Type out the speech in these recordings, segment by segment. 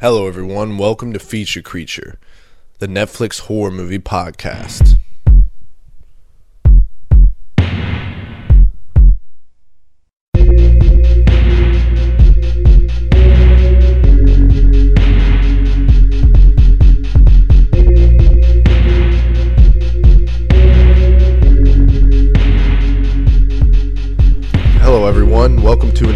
Hello, everyone. Welcome to Feature Creature, the Netflix horror movie podcast.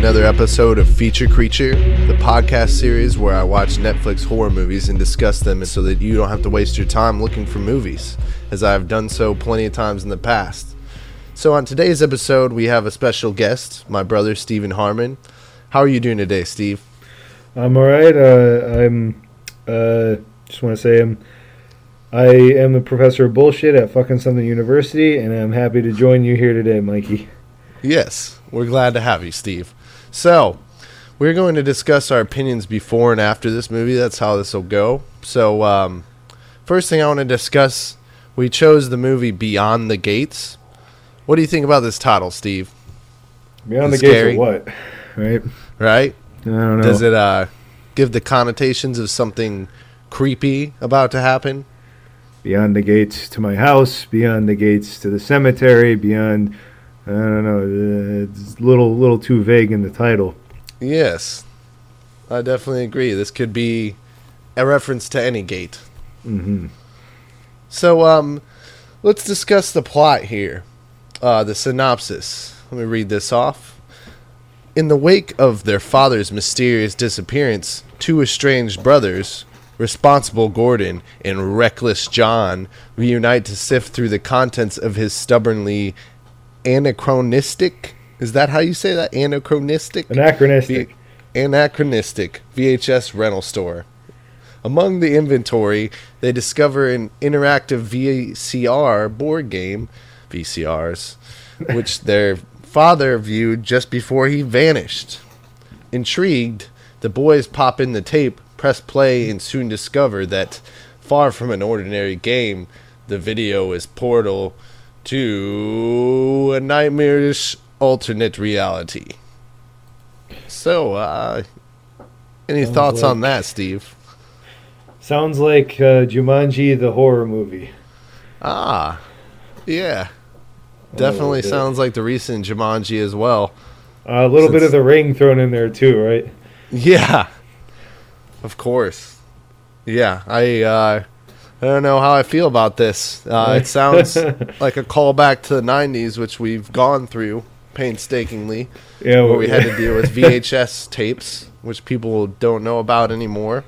Another episode of Feature Creature, the podcast series where I watch Netflix horror movies and discuss them so that you don't have to waste your time looking for movies, as I have done so plenty of times in the past. So, on today's episode, we have a special guest, my brother Stephen Harmon. How are you doing today, Steve? I'm all right. Uh, I'm uh, just want to say I'm I am a professor of bullshit at fucking something university, and I'm happy to join you here today, Mikey. Yes, we're glad to have you, Steve. So, we're going to discuss our opinions before and after this movie. That's how this will go. So, um, first thing I want to discuss, we chose the movie Beyond the Gates. What do you think about this title, Steve? Beyond It's the gates of what? Right? Right? I don't know. Does it uh, give the connotations of something creepy about to happen? Beyond the gates to my house, beyond the gates to the cemetery, beyond I don't know. It's a little little too vague in the title. Yes, I definitely agree. This could be a reference to any gate. hmm So, um, let's discuss the plot here. Uh, the synopsis. Let me read this off. In the wake of their father's mysterious disappearance, two estranged brothers, responsible Gordon and reckless John, reunite to sift through the contents of his stubbornly anachronistic. Is that how you say that? Anachronistic? Anachronistic. V- anachronistic VHS rental store. Among the inventory, they discover an interactive VCR board game, VCRs, which their father viewed just before he vanished. Intrigued, the boys pop in the tape, press play, and soon discover that, far from an ordinary game, the video is portal to a nightmarish alternate reality. So, uh, any Sounds thoughts on that, Steve? Sounds like uh, Jumanji, the horror movie. Ah, yeah. Definitely sounds like the recent Jumanji as well. Uh, a little bit of the ring thrown in there too, right? Yeah, of course. Yeah, I uh, I don't know how I feel about this. Uh, it sounds like a callback to the '90s, which we've gone through painstakingly, Yeah, where we had to deal with VHS tapes, which people don't know about anymore.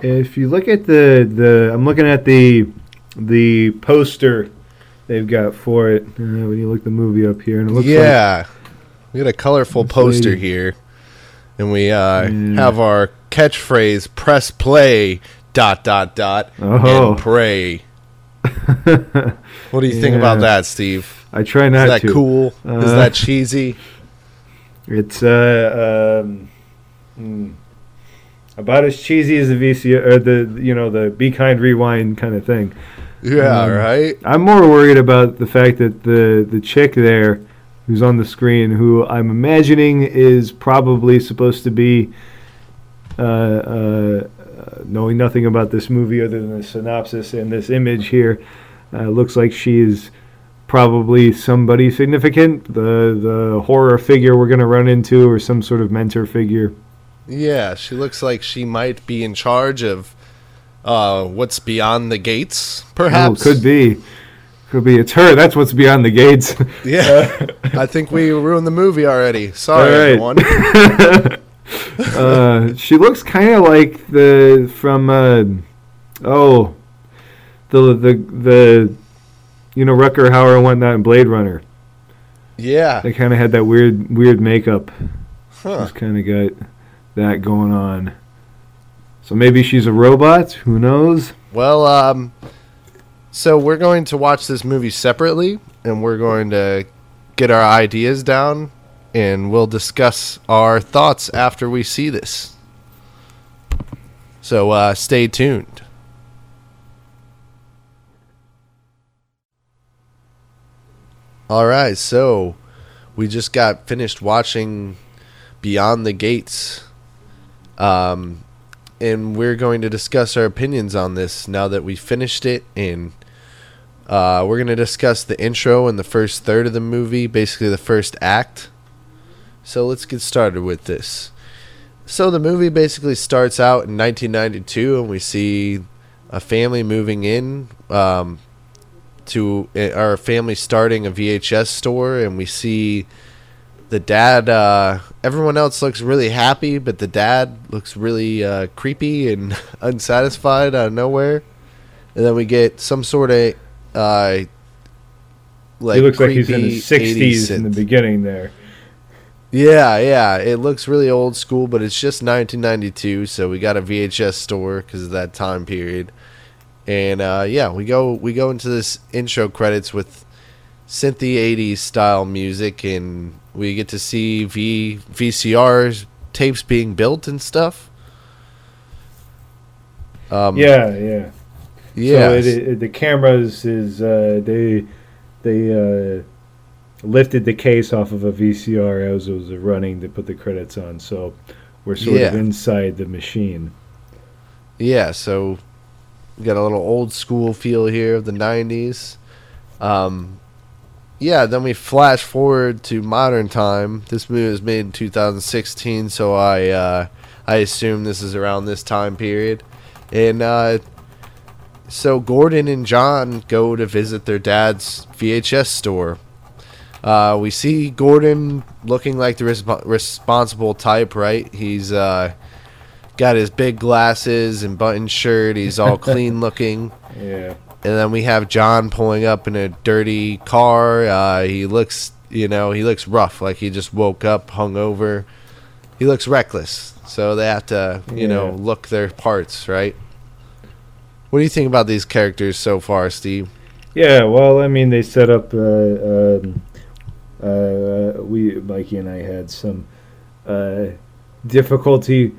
If you look at the the, I'm looking at the the poster they've got for it. Uh, when you look the movie up here, and it looks like yeah, we got a colorful poster lady. here, and we uh, Yeah. have our catchphrase: "Press play." Dot dot dot Oh. and pray. What do you think about that, Steve? I try not. To. Is that to. cool? Is Uh, that cheesy? It's uh um, hmm, about as cheesy as the VC or the you know the Be Kind Rewind kind of thing. Yeah, um, right. I'm more worried about the fact that the the chick there, who's on the screen, who I'm imagining is probably supposed to be, uh, uh, uh, knowing nothing about this movie other than the synopsis and this image here, uh, looks like she's probably somebody significant, the the horror figure we're gonna run into, or some sort of mentor figure. Yeah, she looks like she might be in charge of uh, what's beyond the gates, perhaps. Oh, could be. Could be. It's her. That's what's beyond the gates. Yeah, I think we ruined the movie already. Sorry, All everyone. uh, she looks kind of like the from uh, oh the the the you know Rutger Hauer and whatnot in Blade Runner. Yeah, They kind of had that weird weird makeup. huh. Just kind of got that going on. So maybe she's a robot. Who knows? Well, um, so we're going to watch this movie separately, and we're going to get our ideas down, and we'll discuss our thoughts after we see this. So uh, stay tuned. All right, so we just got finished watching Beyond the Gates. Um, and we're going to discuss our opinions on this now that we finished it. And uh, we're going to discuss the intro and the first third of the movie, basically the first act. So let's get started with this. So the movie basically starts out in 1992, and we see a family moving in um, to uh, our family starting a VHS store, and we see the dad. Uh, everyone else looks really happy, but the dad looks really uh, creepy and unsatisfied out of nowhere. And then we get some sort of uh, like he looks like he's in his 60s in the beginning there. Yeah, yeah. It looks really old school, but it's just 1992, so we got a VHS store because of that time period. And uh, yeah, we go we go into this intro credits with synthy 80s style music, and we get to see V VCR tapes being built and stuff. Um, yeah, yeah, yeah. So it, it, the cameras is uh, they they. Uh, lifted the case off of a VCR as it was running to put the credits on. So we're sort yeah. of inside the machine. Yeah, so we got a little old school feel here of the 90s. Um, yeah, then we flash forward to modern time. This movie was made in 2016, so I uh, I assume this is around this time period. And uh, so Gordon and John go to visit their dad's VHS store uh, we see Gordon looking like the resp- responsible type, right? He's uh, got his big glasses and button shirt. He's all clean looking. Yeah. And then we have John pulling up in a dirty car. Uh, he looks, you know, he looks rough, like he just woke up hungover. He looks reckless. So they have to, you yeah. know, look their parts, right? What do you think about these characters so far, Steve? Yeah, well, I mean, they set up uh, um, uh, we Mikey and I had some uh, difficulty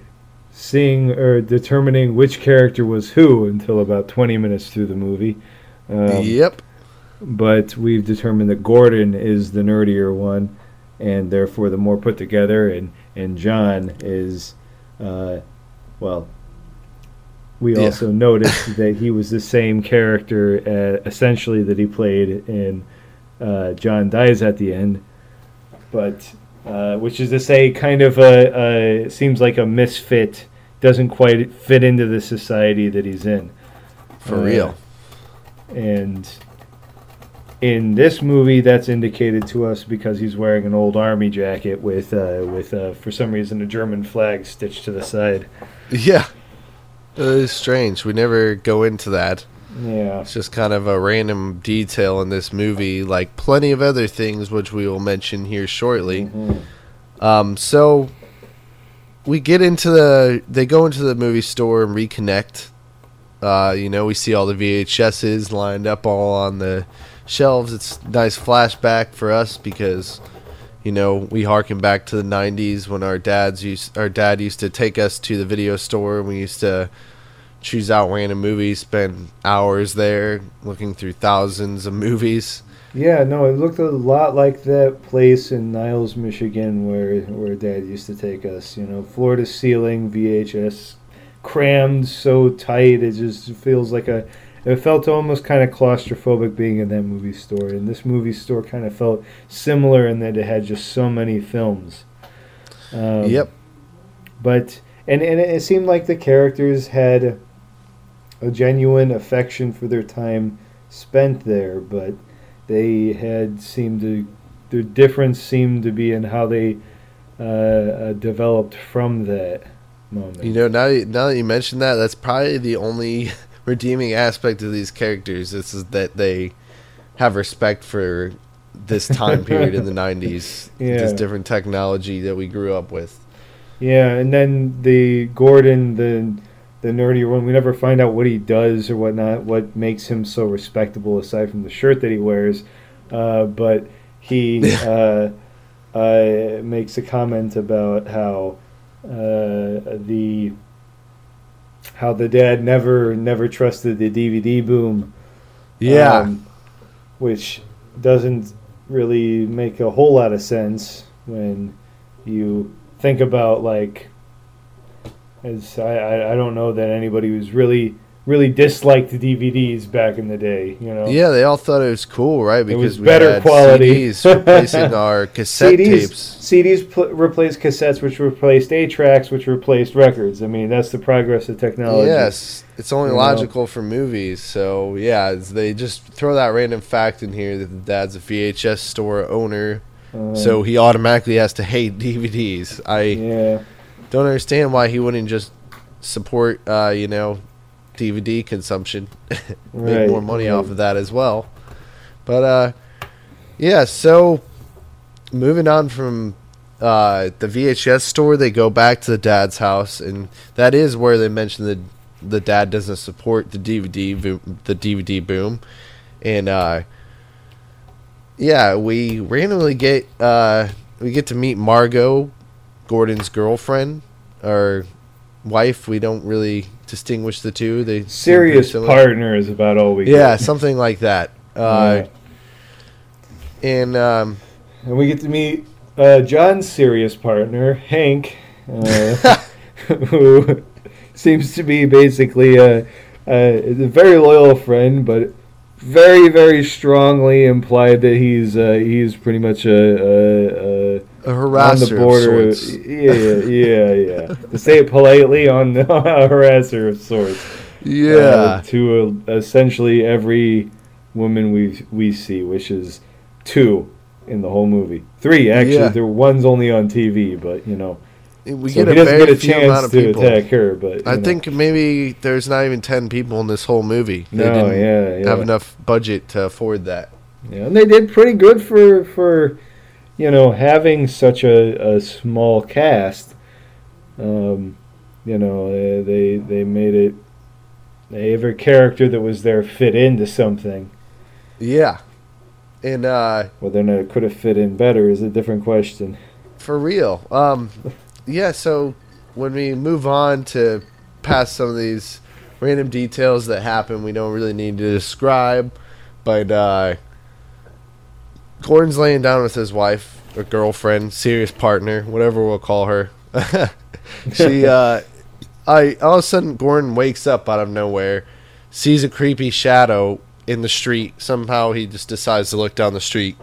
seeing or determining which character was who until about 20 minutes through the movie. Um, yep. But we've determined that Gordon is the nerdier one, and therefore the more put together, and and John is, uh, well. We yeah. also noticed that he was the same character, uh, essentially, that he played in uh, John dies at the end, but uh, which is to say, kind of a, a, seems like a misfit, doesn't quite fit into the society that he's in. For uh, real. And in this movie, that's indicated to us because he's wearing an old army jacket with uh, with uh, for some reason a German flag stitched to the side. Yeah, it is strange. We never go into that. Yeah. It's just kind of a random detail in this movie, like plenty of other things, which we will mention here shortly. Mm-hmm. Um, so we get into the, they go into the movie store and reconnect. Uh, you know, we see all the VHSs lined up all on the shelves. It's nice flashback for us because, you know, we harken back to the '90s when our dads used, our dad used to take us to the video store. and We used to choose out random movies, spend hours there looking through thousands of movies. Yeah, no, it looked a lot like that place in Niles, Michigan, where where Dad used to take us. You know, floor to ceiling VHS, crammed so tight, it just feels like a. It felt almost kind of claustrophobic being in that movie store, and this movie store kind of felt similar in that it had just so many films. Um, yep. But and and it seemed like the characters had a genuine affection for their time spent there, but they had seemed to the difference seemed to be in how they uh, uh, developed from that moment. You know, now now that you mention that, that's probably the only redeeming aspect of these characters. This is that they have respect for this time period in the '90s, yeah. this different technology that we grew up with. Yeah, and then the Gordon, the the nerdy one. We never find out what he does or whatnot, what makes him so respectable aside from the shirt that he wears. Uh, but he uh, uh, makes a comment about how uh, the how the dad never never trusted the DVD boom. Yeah, um, which doesn't really make a whole lot of sense when you think about like As I, I, don't know that anybody was really really disliked the DVDs back in the day. You know. Yeah, they all thought it was cool, right? Because was we better quality. CDs replacing our cassette CDs, tapes. CDs pl- replaced cassettes, which replaced eight tracks, which replaced records. I mean, that's the progress of technology. Yes, it's only You know. logical for movies. So yeah, they just throw that random fact in here that the dad's a VHS store owner, Uh, so he automatically has to hate DVDs. I yeah, don't understand why he wouldn't just support, uh, you know, DVD consumption, make Right, more money right. off of that as well. But uh, yeah, so moving on from uh, the VHS store, they go back to the dad's house, and that is where they mention that the dad doesn't support the DVD boom, the DVD boom, and uh, yeah, we randomly get uh, we get to meet Margot, Gordon's girlfriend or wife. We don't really distinguish the two. They serious partner is about all we Yeah, get. something like that. Uh, And um, And we get to meet uh, John's serious partner, Hank, uh, who seems to be basically a, a, a very loyal friend, but very, very strongly implied that he's uh, he's pretty much a, a, a a on the border. of sorts. Yeah, yeah, yeah. to say it politely, on a harasser of sorts. Yeah, uh, to uh, essentially every woman we we see, which is two in the whole movie. Three actually. Yeah. There one's only on TV, but you know, we so get he a doesn't very get a few amount chance of to people. attack her. But I know. think maybe there's not even ten people in this whole movie. They no, didn't yeah, yeah. have enough budget to afford that. Yeah, and they did pretty good for for you know having such a, a small cast. Um, you know, they, they they made it. Every character that was there fit into something. Yeah, and uh, Whether or not it could have fit in better is a different question. for real. Um, yeah. So when we move on to past some of these random details that happen, we don't really need to describe. But uh, Gordon's laying down with his wife or girlfriend, serious partner, whatever we'll call her. she, uh, I all of a sudden Gordon wakes up out of nowhere, sees a creepy shadow in the street. Somehow he just decides to look down the street,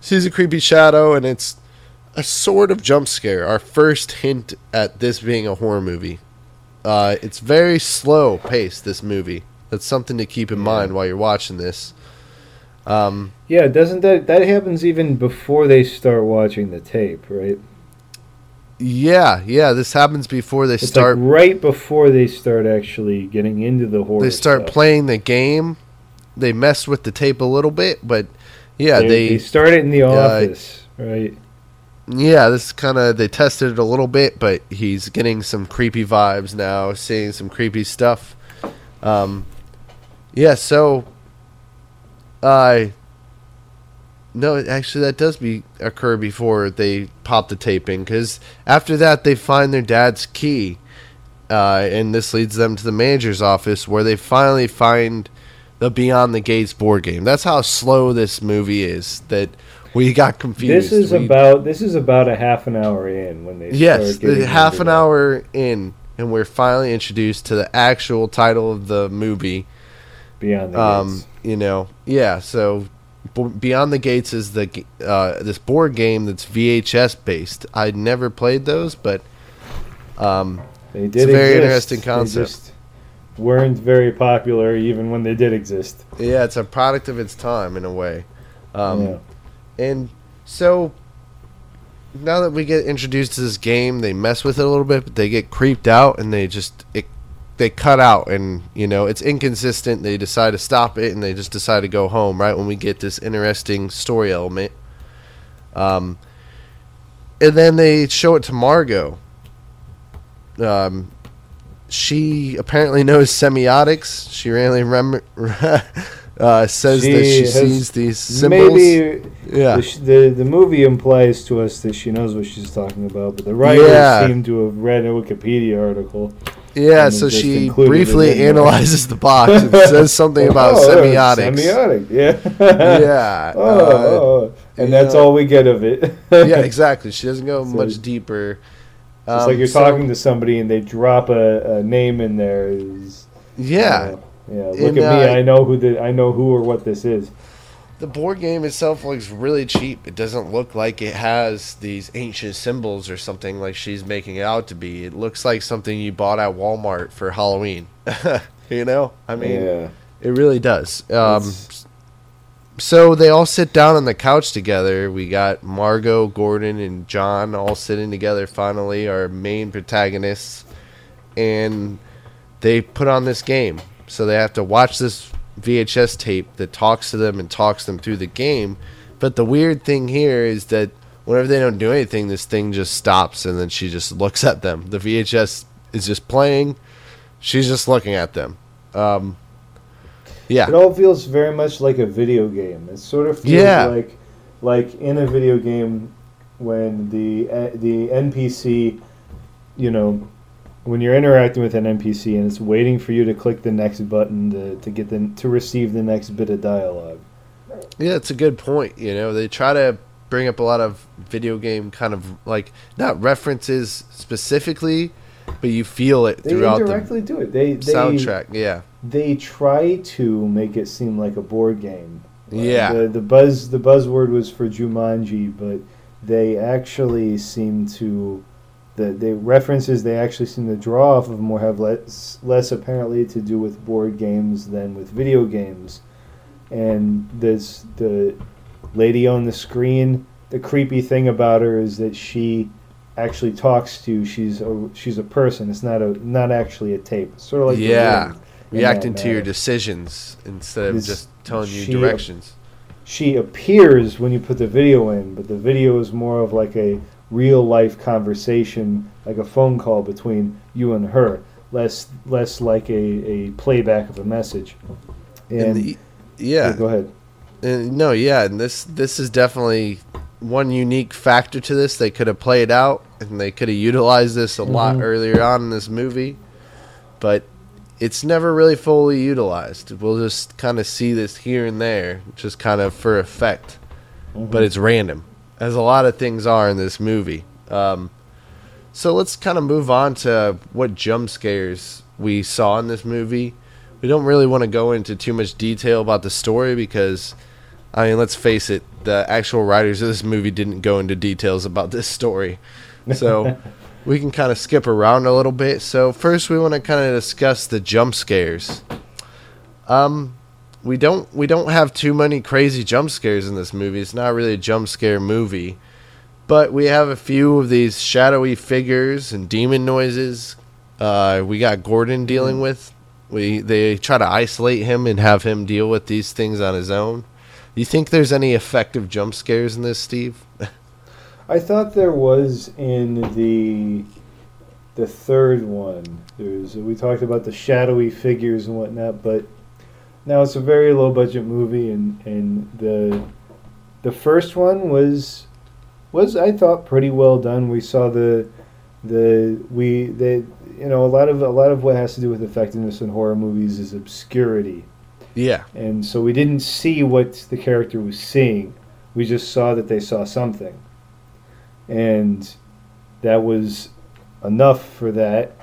sees a creepy shadow, and it's a sort of jump scare. Our first hint at this being a horror movie. Uh, it's very slow paced. This movie. That's something to keep in mind while you're watching this. Um, Yeah, doesn't that that happens even before they start watching the tape, right? yeah, yeah. This happens before they It's start. like right before they start actually getting into the horror. they start stuff. playing the game. They mess with the tape a little bit, but yeah, They, they, they start it in the uh, office, right? yeah. This kind of they tested it a little bit, but he's getting some creepy vibes now, seeing some creepy stuff. Um, yeah. So, uh, no, actually, that does be occur before they pop the tape in, because after that they find their dad's key, uh, and this leads them to the manager's office where they finally find the Beyond the Gates board game. That's how slow this movie is. That we got confused. This is We- about this is about a half an hour in when they yes, half an that. hour in, and we're finally introduced to the actual title of the movie. Beyond the Um, gates. you know, yeah. So, B- Beyond the Gates is the uh, this board game that's VHS based. I never played those, but um, They did a very exist. interesting concept. just weren't very popular even when they did exist. yeah, it's a product of its time in a way. Um, yeah. And so now that we get introduced to this game, they mess with it a little bit, but they get creeped out and they just it, they cut out and you know it's inconsistent. They decide to stop it and they just decide to go home right when we get this interesting story element. Um, and then they show it to Margot. Um, she apparently knows semiotics. She randomly remember, uh, says that She she sees these symbols. Maybe yeah. the, the the movie implies to us that she knows what she's talking about, but the writers Yeah. seem to have read a Wikipedia article. Yeah, so she briefly analyzes the box and says something about Oh, semiotics. Semiotic, yeah. Yeah, oh, uh, oh, and that's yeah. all we get of it. yeah, exactly. She doesn't go So- much deeper. It's Um, like you're so- talking to somebody and they drop a, a name in there. Is, Yeah, uh, yeah. Look at me. uh, I know who the I know who or what this is. The board game itself looks really cheap. It doesn't look like it has these ancient symbols or something like she's making it out to be. It looks like something you bought at Walmart for Halloween. you know, I mean, yeah. it really does. Um, so they all sit down on the couch together. We got Margot, Gordon, and John all sitting together. Finally, our main protagonists, and they put on this game. So they have to watch this VHS tape that talks to them and talks them through the game. But the weird thing here is that whenever they don't do anything, this thing just stops, and then she just looks at them. The VHS is just playing. She's just looking at them. Um, yeah. It all feels very much like a video game. It sort of feels Yeah. like like in a video game when the the NPC, you know, when you're interacting with an NPC and it's waiting for you to click the next button to, to get the to receive the next bit of dialogue. Yeah, it's a good point. You know, they try to bring up a lot of video game kind of like not references specifically, but you feel it They throughout indirectly do it. They the they soundtrack. Yeah, they try to make it seem like a board game. Yeah. The the buzz the buzzword was for Jumanji, but they actually seem to the the references they actually seem to draw off of more have less less apparently to do with board games than with video games. And this the lady on the screen, the creepy thing about her is that she actually talks to you. She's a she's a person. It's not a not actually a tape. It's sort of like Yeah. Reacting to your decisions instead of This- just telling you she- directions. she appears when you put the video in, but the video is more of like a real life conversation, like a phone call between you and her, less less like a, a playback of a message. And, And the, yeah, go ahead. Uh, no, yeah, and this this is definitely one unique factor to this. They could have played out, and they could have utilized this a lot Mhm. earlier on in this movie, but it's never really fully utilized. We'll just kind of see this here and there, just kind of for effect, but it's random, as a lot of things are in this movie. Um, so let's kind of move on to what jump scares we saw in this movie. We don't really want to go into too much detail about the story because, I mean, let's face it, the actual writers of this movie didn't go into details about this story. So we can kind of skip around a little bit. So first, we want to kind of discuss the jump scares. Um, we don't we don't have too many crazy jump scares in this movie. It's not really a jump scare movie, but we have a few of these shadowy figures and demon noises. Uh, we got Gordon dealing with. We they try to isolate him and have him deal with these things on his own. You think there's any effective jump scares in this, Steve? I thought there was in the the third one. There's we talked about the shadowy figures and whatnot, but now it's a very low budget movie, and and the the first one was was I thought pretty well done. We saw the the we they you know a lot of a lot of what has to do with effectiveness in horror movies is obscurity yeah, and so we didn't see what the character was seeing. We just saw that they saw something, and that was enough for that.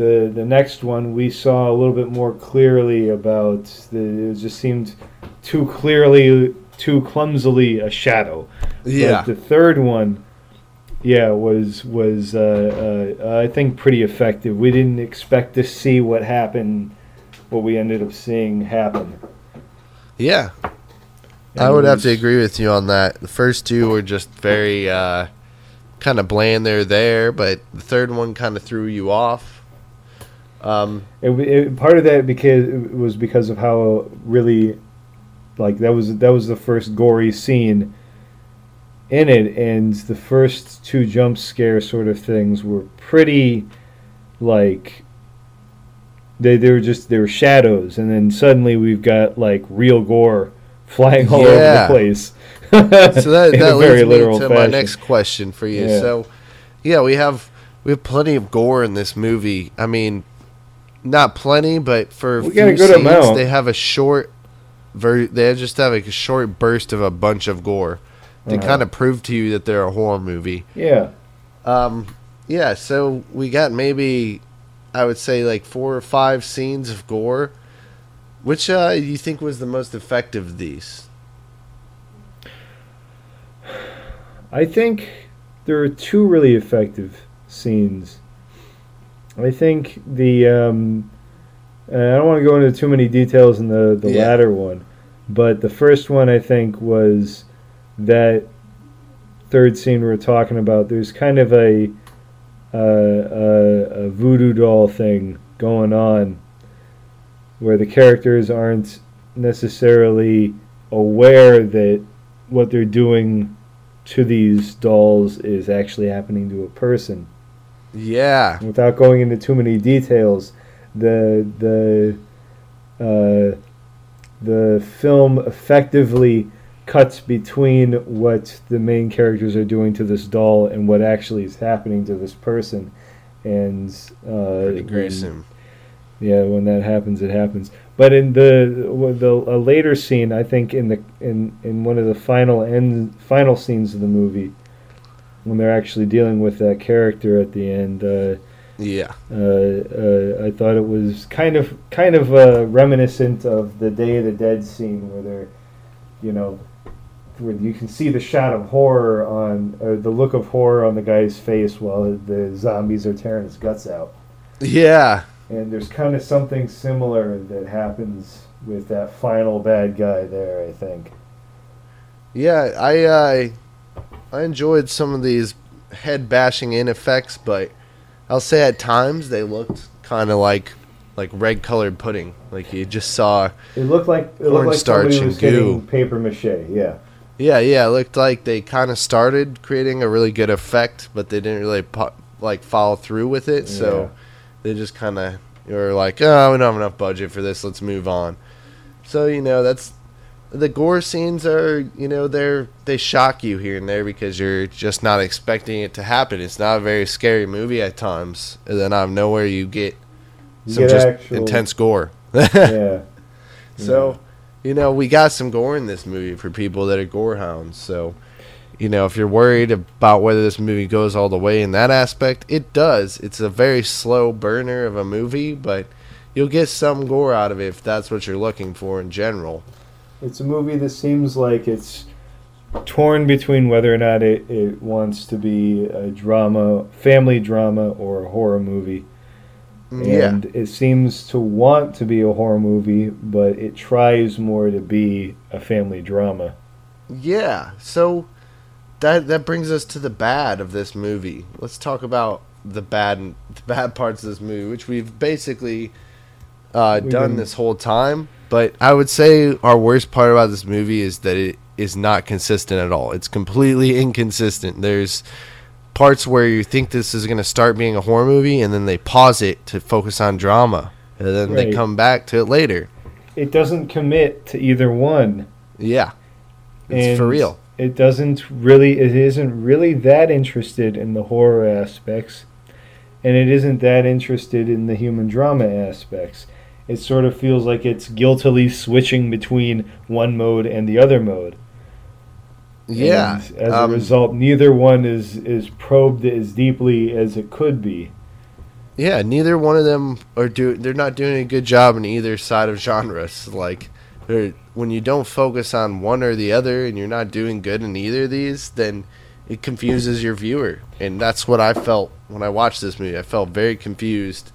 The The next one we saw a little bit more clearly about the. It just seemed too clearly, too clumsily a shadow. yeah. But the third one, yeah, was was uh, uh, I think pretty effective. We didn't expect to see what happened, what we ended up seeing happen. Yeah, And I would have to agree with you on that. The first two were just very uh, kind of bland. They're there, but the third one kind of threw you off. Um, It, it, part of that because it was because of how really, like that was that was the first gory scene in it, and the first two jump scare sort of things were pretty, like. They they were just they were shadows, and then suddenly we've got like real gore flying all over the place. so that, that leads me to my next question for you. Yeah. So, yeah, we have we have plenty of gore in this movie. I mean, not plenty, but for a We few scenes, amount. they have a short. Ver- they just have like a short burst of a bunch of gore. to Uh-huh. kind of prove to you that they're a horror movie. Yeah, Um, yeah, so we got maybe, I would say like four or five scenes of gore. Which uh, you think was the most effective of these? I think there are two really effective scenes. I think the um, I don't want to go into too many details in the the Yeah. latter one, but the first one I think was that third scene we were talking about. There's kind of a uh, a, a voodoo doll thing going on where the characters aren't necessarily aware that what they're doing to these dolls is actually happening to a person. Yeah, Without going into too many details, the the uh, the film effectively cuts between what the main characters are doing to this doll and what actually is happening to this person, and uh, pretty when- gruesome. yeah, when that happens, it happens. But in the the a later scene, I think in the in in one of the final end final scenes of the movie, when they're actually dealing with that character at the end, uh, Yeah, uh, uh, I thought it was kind of kind of uh, reminiscent of the Day of the Dead scene where they're, you know, where you can see the shot of horror on uh, the look of horror on the guy's face while the zombies are tearing his guts out. yeah, And there's kind of something similar that happens with that final bad guy there, I think. yeah. I uh, I enjoyed some of these head bashing in effects, but I'll say at times they looked kind of like like red colored pudding. Like you just saw. It looked like it looked like Cornstarch somebody and goo. paper mache. Yeah, Yeah, yeah. It looked like they kind of started creating a really good effect, but they didn't really po- like follow through with it. So they just kind of were like, "Oh, we don't have enough budget for this. Let's move on." So you know, that's the gore scenes are you know they're they shock you here and there because you're just not expecting it to happen. It's not a very scary movie at times, and then out of nowhere you get You some get just actual- intense gore. yeah. So, you know, we got some gore in this movie for people that are gore hounds. So, you know, if you're worried about whether this movie goes all the way in that aspect, it does. It's a very slow burner of a movie, but you'll get some gore out of it if that's what you're looking for in general. It's a movie that seems like it's torn between whether or not it, it wants to be a drama, family drama, or a horror movie. Yeah. And it seems to want to be a horror movie, but it tries more to be a family drama. Yeah. So that that brings us to the bad of this movie. Let's talk about the bad the bad parts of this movie, which we've basically uh, done this whole time. But I would say our worst part about this movie is that it is not consistent at all. It's completely inconsistent. There's parts where you think this is going to start being a horror movie, and then they pause it to focus on drama, and then they come back to it later. It doesn't commit to either one. Yeah, it's for real. It doesn't really. It isn't really that interested in the horror aspects, and it isn't that interested in the human drama aspects. It sort of feels like it's guiltily switching between one mode and the other mode. Yeah. And as um, a result, neither one is is probed as deeply as it could be. Yeah, neither one of them are do. They're not doing a good job in either side of genres. Like, when you don't focus on one or the other, and you're not doing good in either of these, then it confuses your viewer, and that's what I felt when I watched this movie. I felt very confused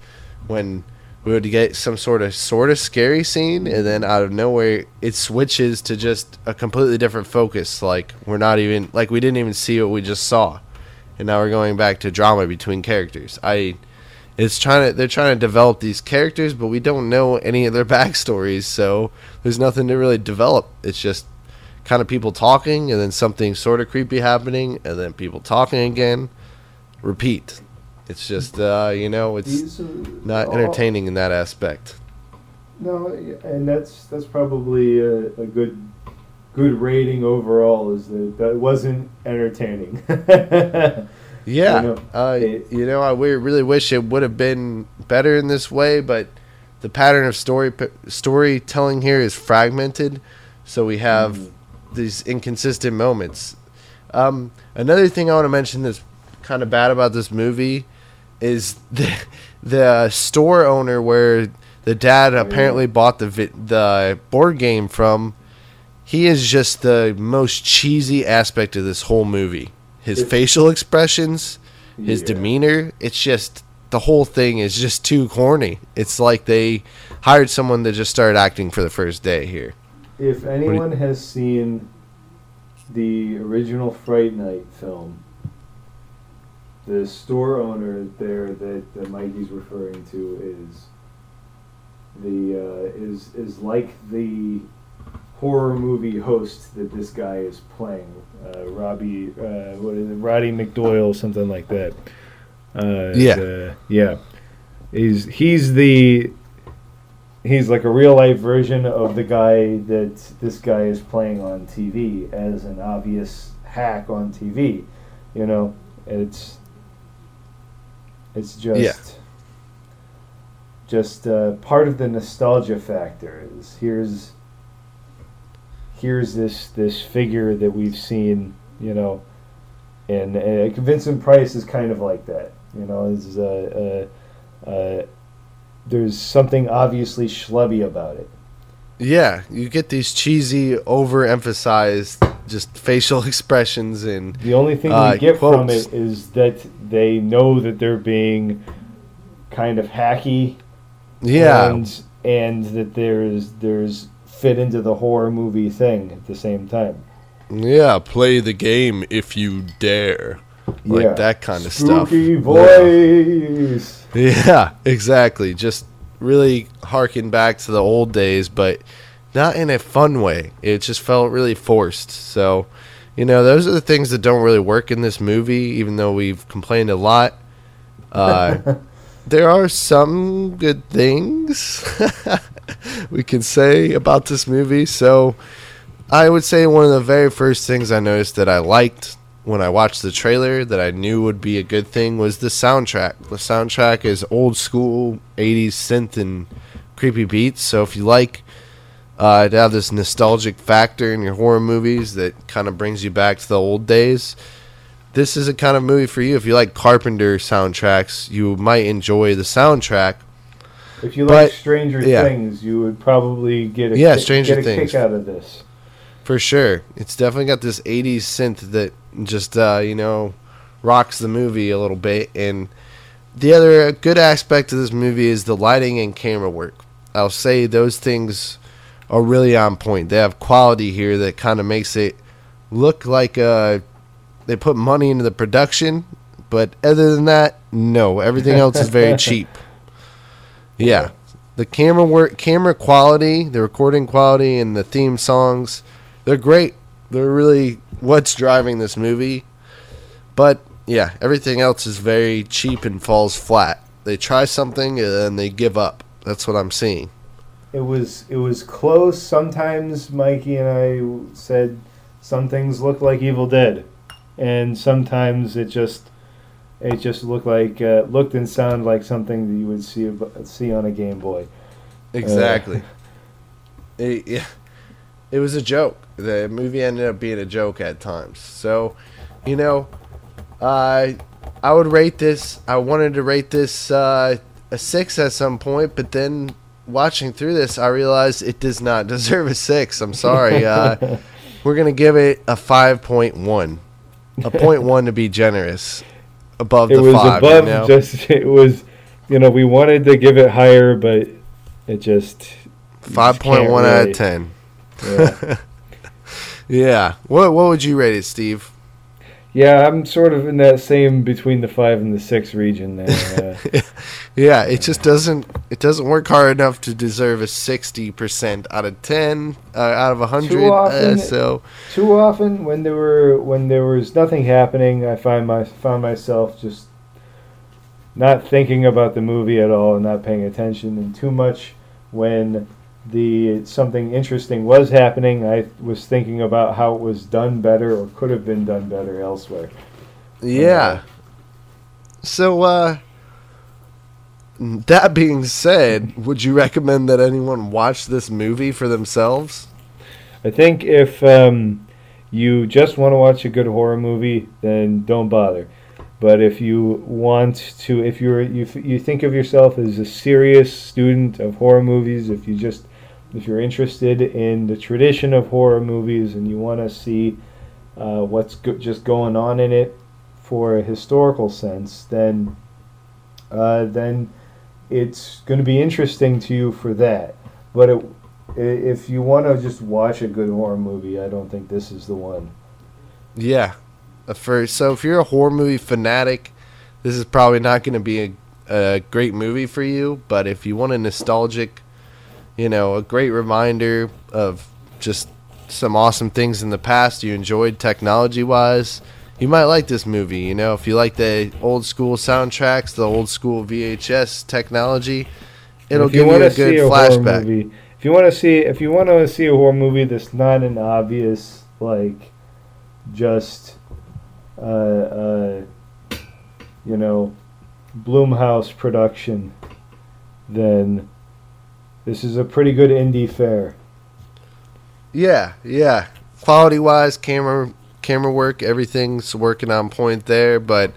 when we would get some sort of sort of scary scene, and then out of nowhere, it switches to just a completely different focus. Like we're not even like we didn't even see what we just saw, and now we're going back to drama between characters. I it's trying to they're trying to develop these characters, but we don't know any of their backstories, so there's nothing to really develop. It's just kind of people talking, and then something sort of creepy happening, and then people talking again. Repeat. It's just uh, you know, it's not entertaining in that aspect. No, and that's that's probably a, a good good rating overall. Is that that wasn't entertaining. Yeah, You know, uh, it- you know, I really wish it would have been better in this way, but the pattern of story storytelling here is fragmented, so we have Mhm. these inconsistent moments. Um, another thing I want to mention that's kind of bad about this movie is the the store owner where the dad apparently mm. bought the vi- the board game from. He is just the most cheesy aspect of this whole movie. His If- facial expressions, his Yeah. demeanor, it's just the whole thing is just too corny. It's like they hired someone to just start acting for the first day here. If you- anyone has seen the original Fright Night film, the store owner there that, that Mikey's referring to is the uh, is is like the horror movie host that this guy is playing, uh, Robbie, uh, what is it, Roddy McDoyle, something like that. Uh, Yeah. the- yeah. He's he's the he's like a real life version of the guy that this guy is playing on TV as an obvious hack on TV. You know, it's it's just Yeah. just uh, part of the nostalgia factor is here's here's this this figure that we've seen, you know, and uh, Vincent Price is kind of like that. You know, is uh, uh, uh, there's something obviously schlubby about it. Yeah, you get these cheesy, overemphasized, just facial expressions and The only thing Uh, we get from it is that they know that they're being kind of hacky, yeah, and and that there's there's fit into the horror movie thing at the same time. yeah. Play the game if you dare, like Yeah. that kind of stuff. Spooky Yeah. Yeah, exactly. Just really harken back to the old days, but not in a fun way. It just felt really forced. So, you know, those are the things that don't really work in this movie, even though we've complained a lot. Uh, there are some good things we can say about this movie. So, I would say one of the very first things I noticed that I liked when I watched the trailer that I knew would be a good thing was the soundtrack. The soundtrack is old school 80s synth and creepy beats. So if you like uh, to have this nostalgic factor in your horror movies that kind of brings you back to the old days, this is a kind of movie for you. If you like Carpenter soundtracks, you might enjoy the soundtrack. If you like But, Stranger yeah. Things, you would probably get a Yeah, kick, Stranger Things. kick out of this. For sure. It's definitely got this 80s synth that just, uh, you know, rocks the movie a little bit. And the other good aspect of this movie is the lighting and camera work. I'll say those things are really on point. They have quality here that kind of makes it look like uh, they put money into the production. But other than that, no. Everything else is very cheap. Yeah. The camera work, camera quality, the recording quality, and the theme songs, they're great. They're really what's driving this movie. But yeah, everything else is very cheap and falls flat. They try something and then they give up. That's what I'm seeing. It was it was close. Sometimes Mikey and I said some things look like Evil Dead, and sometimes it just it just looked like uh, looked and sounded like something that you would see see on a Game Boy. Exactly. it, yeah, it was a joke. The movie ended up being a joke at times. So, you know, I I would rate this. I wanted to rate this uh, a six at some point, but then watching through this, I realized it does not deserve a six. I'm sorry. Uh, we're gonna give it a five point one, a point one to be generous, above It the was five. above you know? just it was, you know, we wanted to give it higher, but it just five point one can't out of ten. yeah. Yeah. What what would you rate it, Steve? yeah, I'm sort of in that same between the five and the six region there. Uh, Yeah, it just doesn't it doesn't work hard enough to deserve a sixty percent out of ten, uh, out of hundred. Uh, so too often when there were when there was nothing happening, I find my found myself just not thinking about the movie at all and not paying attention, and too much when the something interesting was happening. I was thinking about how it was done better or could have been done better elsewhere. yeah. So uh, that being said, would you recommend that anyone watch this movie for themselves? I think if um, you just want to watch a good horror movie, then don't bother. But if you want to, if you're you you think of yourself as a serious student of horror movies, if you just if you're interested in the tradition of horror movies and you want to see uh, what's go- just going on in it for a historical sense, then uh, then it's going to be interesting to you for that. But it, if you want to just watch a good horror movie, I don't think this is the one. Yeah. For so if you're a horror movie fanatic, this is probably not going to be a, a great movie for you. But if you want a nostalgic, you know, a great reminder of just some awesome things in the past you enjoyed technology wise, you might like this movie. You know, if you like the old school soundtracks, the old school VHS technology, it'll you give you a good a flashback. movie, if you want to see, if you want to see a horror movie that's not an obvious like, just, uh, uh, you know, Blumhouse production, then this is a pretty good indie fare. Yeah, yeah. Quality wise, camera camera work, everything's working on point there, but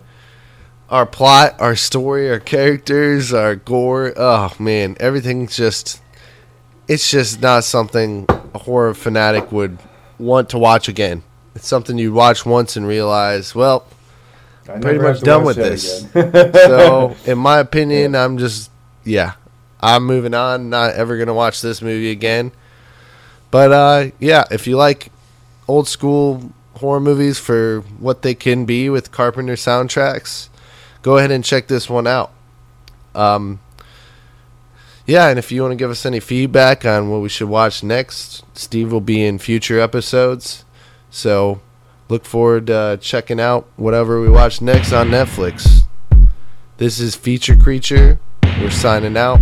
our plot, our story, our characters, our gore, oh man, everything's just it's just not something a horror fanatic would want to watch again. It's something you'd watch once and realize, well, I'm Pretty much done with this. so in my opinion, I'm just yeah, I'm moving on. Not ever gonna watch this movie again. But uh, yeah, if you like old school horror movies for what they can be with Carpenter soundtracks, go ahead and check this one out. Um, yeah, and if you want to give us any feedback on what we should watch next, Steve will be in future episodes. So look forward to uh, checking out whatever we watch next on Netflix. This is Feature Creature. We're signing out.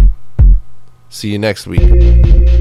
See you next week.